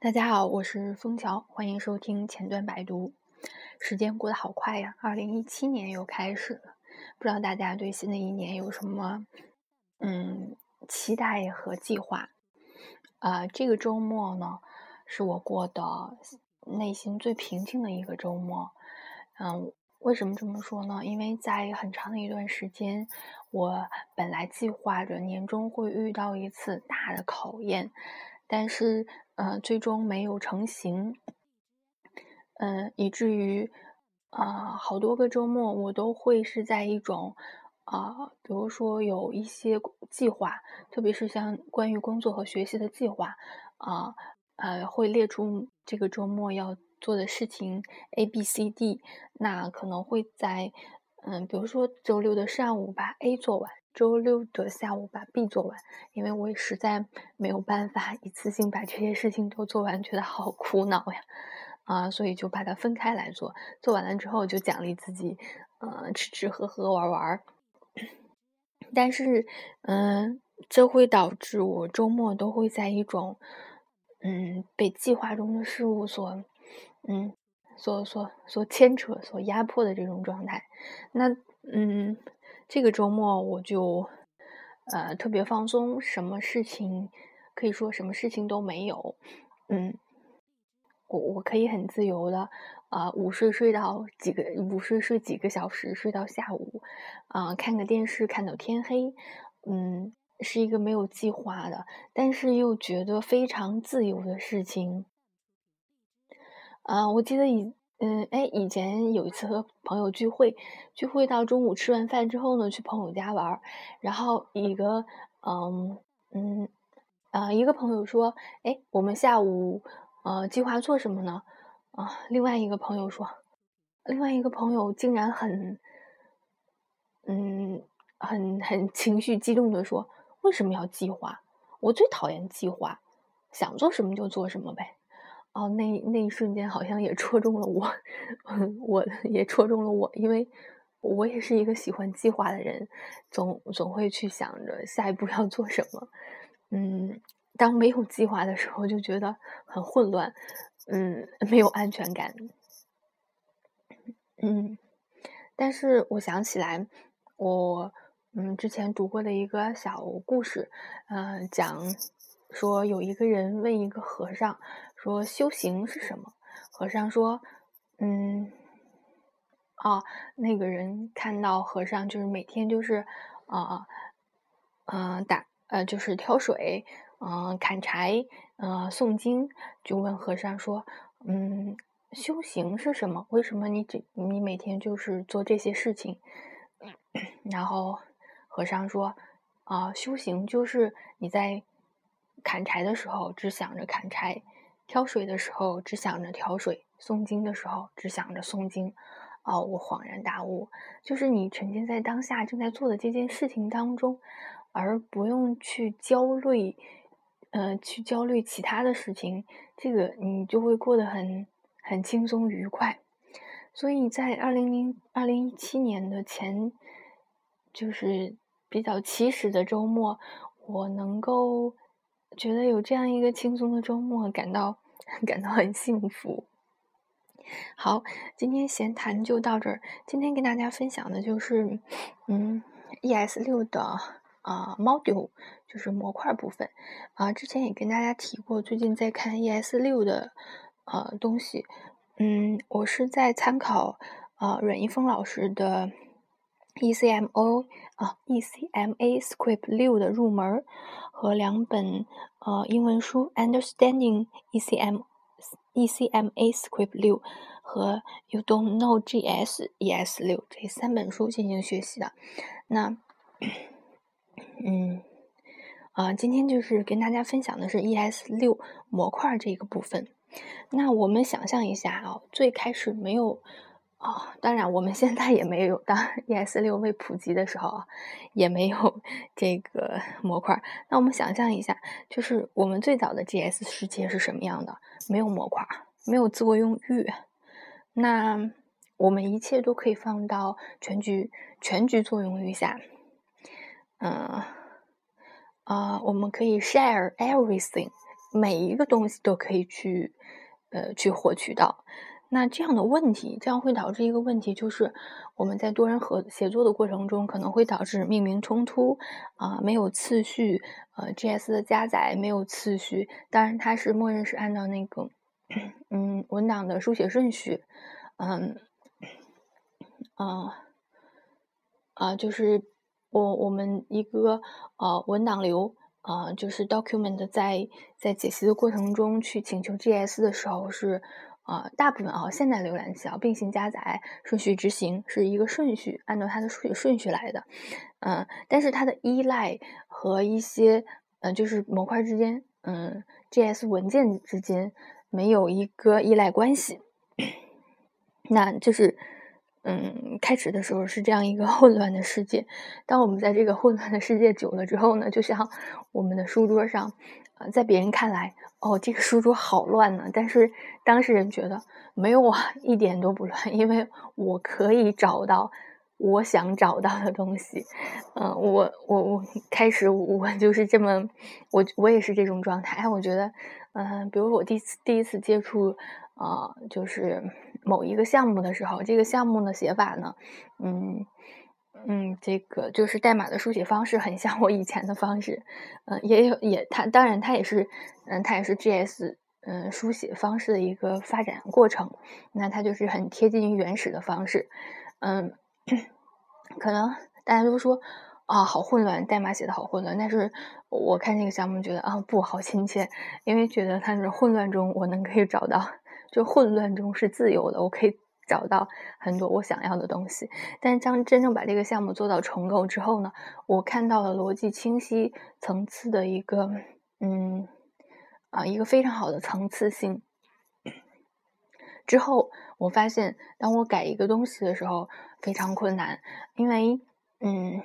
大家好，我是枫桥，欢迎收听前端百读。时间过得好快呀，二零一七年又开始了。不知道大家对新的一年有什么嗯期待和计划？呃，这个周末呢，是我过的内心最平静的一个周末。嗯。为什么这么说呢？因为在很长的一段时间，我本来计划着年终会遇到一次大的考验，但是呃，最终没有成型。嗯，以至于啊，好多个周末我都会是在一种啊，比如说有一些计划，特别是像关于工作和学习的计划啊，呃，会列出这个周末要。做的事情 A B C D，那可能会在嗯，比如说周六的上午把 A 做完，周六的下午把 B 做完，因为我也实在没有办法一次性把这些事情都做完，觉得好苦恼呀，啊，所以就把它分开来做，做完了之后就奖励自己，呃，吃吃喝喝玩玩。但是，嗯，这会导致我周末都会在一种嗯被计划中的事物所。嗯，所所所牵扯、所压迫的这种状态，那嗯，这个周末我就呃特别放松，什么事情可以说什么事情都没有，嗯，我我可以很自由的啊午睡睡到几个午睡睡几个小时，睡到下午，啊看个电视看到天黑，嗯，是一个没有计划的，但是又觉得非常自由的事情。啊，我记得以嗯，哎，以前有一次和朋友聚会，聚会到中午吃完饭之后呢，去朋友家玩然后一个嗯嗯啊，一个朋友说，哎，我们下午呃计划做什么呢？啊，另外一个朋友说，另外一个朋友竟然很嗯很很情绪激动的说，为什么要计划？我最讨厌计划，想做什么就做什么呗。哦，那那一瞬间好像也戳中了我，我也戳中了我，因为我也是一个喜欢计划的人，总总会去想着下一步要做什么。嗯，当没有计划的时候，就觉得很混乱，嗯，没有安全感。嗯，但是我想起来，我嗯之前读过的一个小故事，嗯，讲说有一个人问一个和尚。说修行是什么？和尚说：“嗯，啊，那个人看到和尚就是每天就是啊，嗯，打呃就是挑水，嗯，砍柴，嗯，诵经，就问和尚说：嗯，修行是什么？为什么你只你每天就是做这些事情？然后和尚说：啊，修行就是你在砍柴的时候只想着砍柴。”挑水的时候只想着挑水，诵经的时候只想着诵经。哦，我恍然大悟，就是你沉浸在当下正在做的这件事情当中，而不用去焦虑，呃，去焦虑其他的事情，这个你就会过得很很轻松愉快。所以在二零零二零一七年的前，就是比较起始的周末，我能够。觉得有这样一个轻松的周末，感到 感到很幸福。好，今天闲谈就到这儿。今天跟大家分享的就是，嗯，ES 六的啊 module，就是模块部分啊。之前也跟大家提过，最近在看 ES 六的呃东西。嗯，我是在参考啊阮一峰老师的 ECMO 啊 ECMA Script 六的入门。和两本呃英文书《Understanding ECM ECMA Script 六》和《You Don't Know GS ES 六》这三本书进行学习的。那嗯啊，今天就是跟大家分享的是 ES 六模块这个部分。那我们想象一下啊，最开始没有。哦，当然，我们现在也没有。当 ES 六未普及的时候啊，也没有 这个模块。那我们想象一下，就是我们最早的 GS 世界是什么样的？没有模块，没有作用域。那我们一切都可以放到全局全局作用域下。嗯，啊，我们可以 share everything 每一个东西都可以去呃去获取到。那这样的问题，这样会导致一个问题，就是我们在多人合协作的过程中，可能会导致命名冲突啊，没有次序，呃，GS 的加载没有次序。当然，它是默认是按照那个 嗯文档的书写顺序，嗯，啊啊，就是我我们一个呃文档流啊，就是 document 在在解析的过程中去请求 GS 的时候是。啊，大部分啊，现代浏览器啊，并行加载、顺序执行是一个顺序，按照它的书写顺序来的。嗯，但是它的依赖和一些，嗯，就是模块之间，嗯，JS 文件之间没有一个依赖关系。那就是，嗯，开始的时候是这样一个 混乱的世界。当我们在这个混乱的世界久了之后呢，就像我们的书桌上。呃，在别人看来，哦，这个书桌好乱呢。但是当事人觉得没有啊，一点都不乱，因为我可以找到我想找到的东西。嗯，我我我开始我就是这么，我我也是这种状态。我觉得，嗯，比如我第一次第一次接触，啊，就是某一个项目的时候，这个项目的写法呢，嗯。嗯，这个就是代码的书写方式很像我以前的方式，嗯，也有也它当然它也是，嗯，它也是 GS 嗯书写方式的一个发展过程，那它就是很贴近于原始的方式，嗯，可能大家都说啊好混乱，代码写的好混乱，但是我看这个项目觉得啊不好亲切，因为觉得它是混乱中我能可以找到，就混乱中是自由的，我可以。找到很多我想要的东西，但当真正把这个项目做到重构之后呢，我看到了逻辑清晰层次的一个，嗯，啊，一个非常好的层次性。之后我发现，当我改一个东西的时候非常困难，因为，嗯，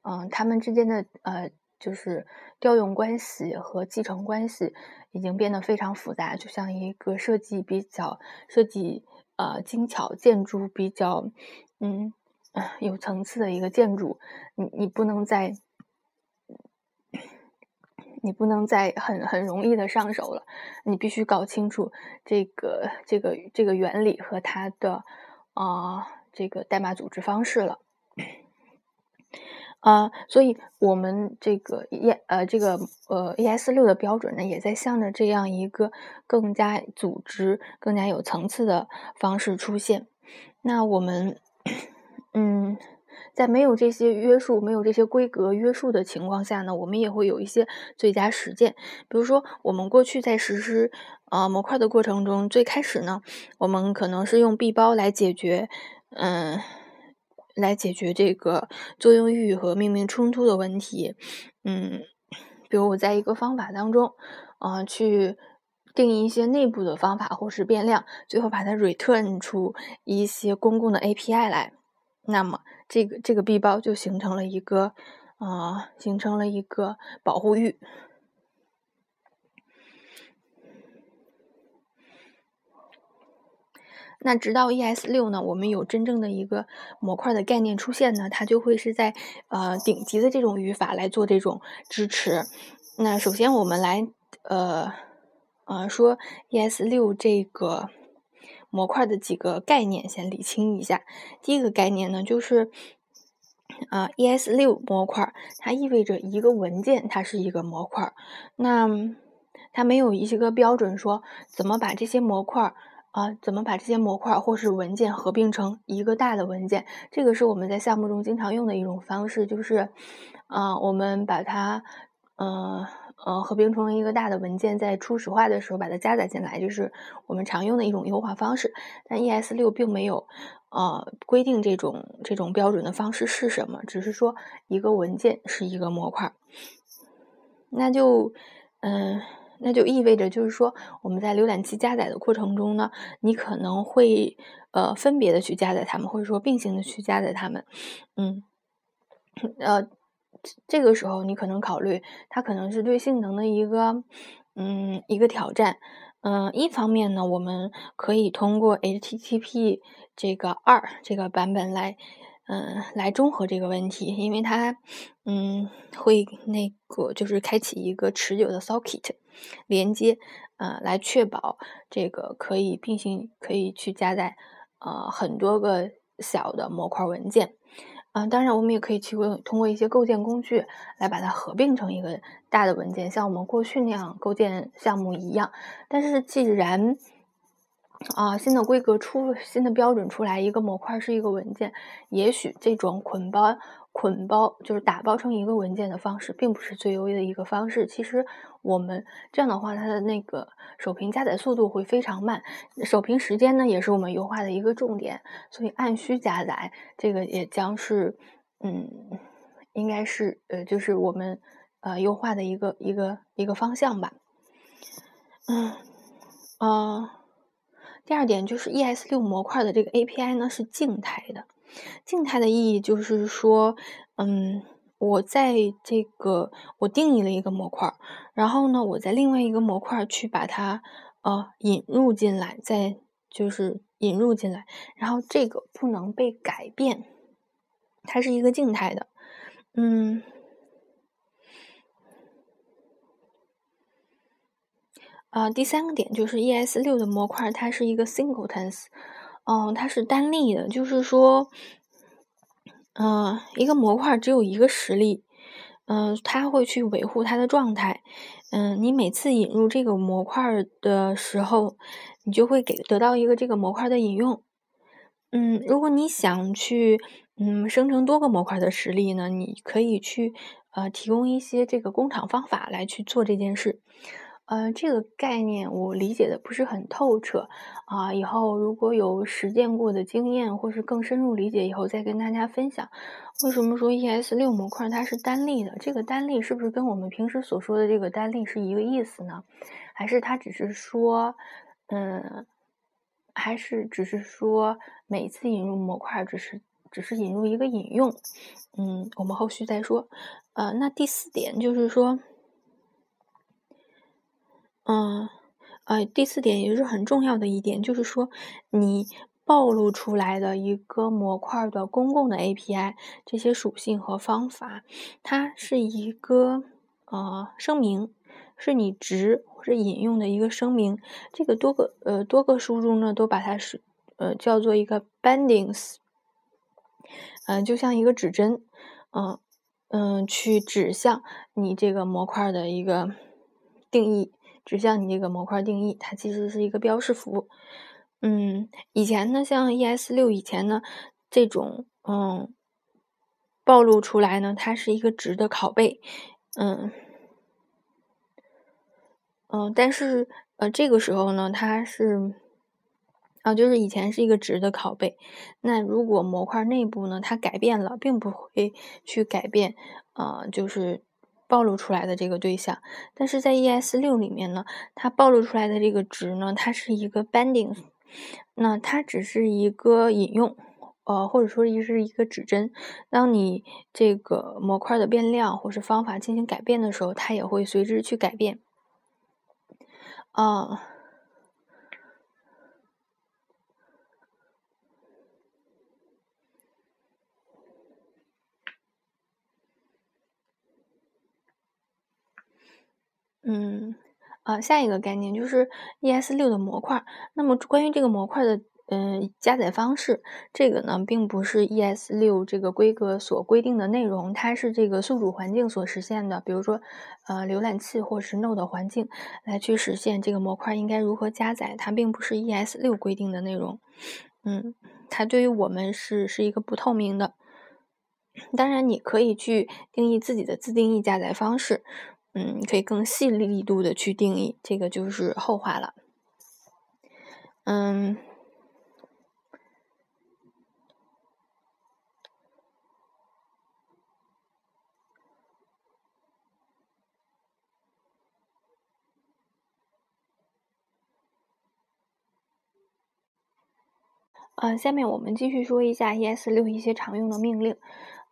嗯，他们之间的呃，就是调用关系和继承关系已经变得非常复杂，就像一个设计比较设计。呃，精巧建筑比较，嗯，有层次的一个建筑，你你不能再，你不能再很很容易的上手了，你必须搞清楚这个这个这个原理和它的啊这个代码组织方式了。啊，所以我们这个 E 呃这个呃 ES 六的标准呢，也在向着这样一个更加组织、更加有层次的方式出现。那我们嗯，在没有这些约束、没有这些规格约束的情况下呢，我们也会有一些最佳实践。比如说，我们过去在实施啊模块的过程中，最开始呢，我们可能是用 B 包来解决，嗯。来解决这个作用域和命名冲突的问题，嗯，比如我在一个方法当中，啊，去定义一些内部的方法或是变量，最后把它 return 出一些公共的 API 来，那么这个这个 B 包就形成了一个，啊，形成了一个保护域。那直到 ES 六呢，我们有真正的一个模块的概念出现呢，它就会是在呃顶级的这种语法来做这种支持。那首先我们来呃呃说 ES 六这个模块的几个概念，先理清一下。第一个概念呢，就是啊 ES 六模块，它意味着一个文件它是一个模块。那它没有一些个标准说怎么把这些模块。啊，怎么把这些模块或是文件合并成一个大的文件？这个是我们在项目中经常用的一种方式，就是，啊，我们把它，呃呃，合并成一个大的文件，在初始化的时候把它加载进来，就是我们常用的一种优化方式。但 ES 六并没有，呃，规定这种这种标准的方式是什么，只是说一个文件是一个模块，那就，嗯。那就意味着，就是说，我们在浏览器加载的过程中呢，你可能会呃分别的去加载它们，或者说并行的去加载它们，嗯，呃，这个时候你可能考虑，它可能是对性能的一个嗯一个挑战，嗯，一方面呢，我们可以通过 HTTP 这个二这个版本来。嗯，来中和这个问题，因为它，嗯，会那个就是开启一个持久的 socket，连接，呃，来确保这个可以并行，可以去加载呃很多个小的模块文件。嗯，当然我们也可以去通过一些构建工具来把它合并成一个大的文件，像我们过去那样构建项目一样。但是既然啊，新的规格出，新的标准出来，一个模块是一个文件，也许这种捆包、捆包就是打包成一个文件的方式，并不是最优的一个方式。其实我们这样的话，它的那个首屏加载速度会非常慢，首屏时间呢，也是我们优化的一个重点。所以按需加载，这个也将是，嗯，应该是呃，就是我们呃优化的一个一个一个方向吧。嗯，啊。第二点就是 ES6 模块的这个 API 呢是静态的，静态的意义就是说，嗯，我在这个我定义了一个模块，然后呢，我在另外一个模块去把它呃引入进来，再就是引入进来，然后这个不能被改变，它是一个静态的，嗯。啊，第三个点就是 ES 六的模块，它是一个 singletons，嗯，它是单例的，就是说，嗯，一个模块只有一个实例，嗯，它会去维护它的状态，嗯，你每次引入这个模块的时候，你就会给得到一个这个模块的引用，嗯，如果你想去，嗯，生成多个模块的实例呢，你可以去，呃，提供一些这个工厂方法来去做这件事。呃，这个概念我理解的不是很透彻啊，以后如果有实践过的经验，或是更深入理解以后再跟大家分享。为什么说 ES 六模块它是单例的？这个单例是不是跟我们平时所说的这个单例是一个意思呢？还是它只是说，嗯，还是只是说每次引入模块只是只是引入一个引用？嗯，我们后续再说。呃，那第四点就是说。嗯，呃，第四点也是很重要的一点，就是说你暴露出来的一个模块的公共的 API 这些属性和方法，它是一个呃声明，是你值或者引用的一个声明。这个多个呃多个输入呢，都把它是呃叫做一个 bindings，嗯，就像一个指针，嗯嗯，去指向你这个模块的一个定义。指向你这个模块定义，它其实是一个标识符。嗯，以前呢，像 ES 六以前呢，这种嗯暴露出来呢，它是一个值的拷贝。嗯嗯，但是呃这个时候呢，它是啊，就是以前是一个值的拷贝。那如果模块内部呢，它改变了，并不会去改变啊，就是。暴露出来的这个对象，但是在 ES 六里面呢，它暴露出来的这个值呢，它是一个 binding，那它只是一个引用，呃，或者说是一个指针。当你这个模块的变量或是方法进行改变的时候，它也会随之去改变。啊。嗯，啊，下一个概念就是 ES 六的模块。那么关于这个模块的，嗯，加载方式，这个呢，并不是 ES 六这个规格所规定的内容，它是这个宿主环境所实现的。比如说，呃，浏览器或是 Node 环境来去实现这个模块应该如何加载，它并不是 ES 六规定的内容。嗯，它对于我们是是一个不透明的。当然，你可以去定义自己的自定义加载方式。嗯，可以更细力度的去定义，这个就是后话了。嗯，呃，下面我们继续说一下 ES 六一些常用的命令。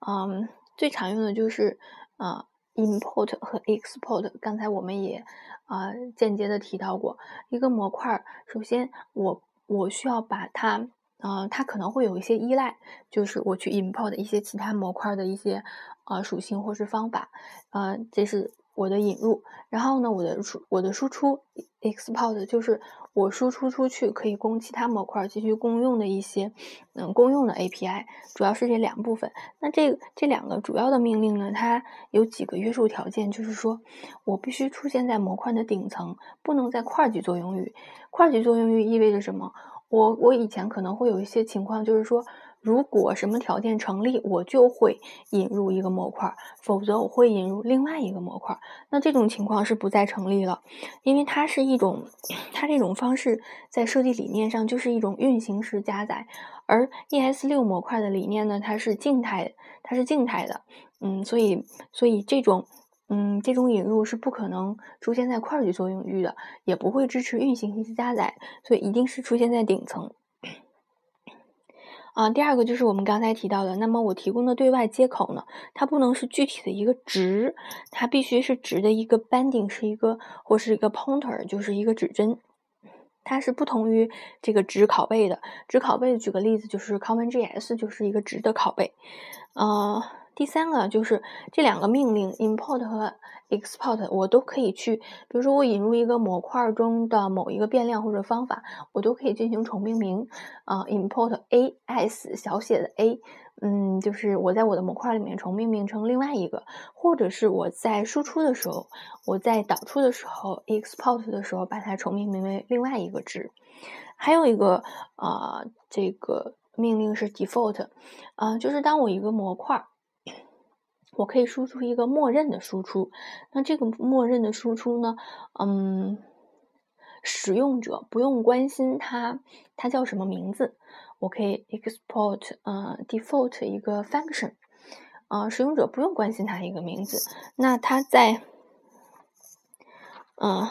嗯，最常用的就是啊。Import 和 export，刚才我们也啊间接的提到过，一个模块，首先我我需要把它，呃，它可能会有一些依赖，就是我去 import 一些其他模块的一些啊属性或是方法，啊，这是我的引入，然后呢，我的输我的输出 export 就是我输出出去可以供其他模块继续共用的一些嗯公用的 API，主要是这两部分。那这这两个主要的命令呢，它有几个约束条件，就是说我必须出现在模块的顶层，不能在块级作用域。块级作用域意味着什么？我我以前可能会有一些情况，就是说。如果什么条件成立，我就会引入一个模块，否则我会引入另外一个模块。那这种情况是不再成立了，因为它是一种，它这种方式在设计理念上就是一种运行式加载，而 ES6 模块的理念呢，它是静态，它是静态的，嗯，所以，所以这种，嗯，这种引入是不可能出现在块级作用域的，也不会支持运行性加载，所以一定是出现在顶层。啊，第二个就是我们刚才提到的，那么我提供的对外接口呢，它不能是具体的一个值，它必须是值的一个 binding，是一个或是一个 pointer，就是一个指针，它是不同于这个值拷贝的。值拷贝举个例子，就是 CommonJS 就是一个值的拷贝，呃。第三个就是这两个命令 import 和 export，我都可以去，比如说我引入一个模块中的某一个变量或者方法，我都可以进行重命名。啊，import as 小写的 a，嗯，就是我在我的模块里面重命名成另外一个，或者是我在输出的时候，我在导出的时候 export 的时候把它重命名为另外一个值。还有一个啊，这个命令是 default，啊，就是当我一个模块。我可以输出一个默认的输出，那这个默认的输出呢，嗯，使用者不用关心它，它叫什么名字，我可以 export，呃，default 一个 function，啊，使用者不用关心它一个名字，那它在，嗯，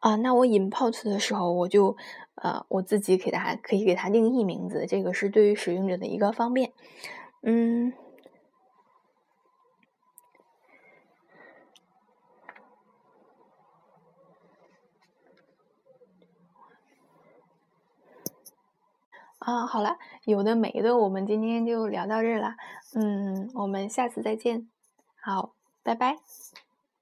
啊，那我 import 的时候我就。呃，我自己给它可以给它定义名字，这个是对于使用者的一个方便。嗯，啊，好了，有的没的，我们今天就聊到这儿了。嗯，我们下次再见。好，拜拜。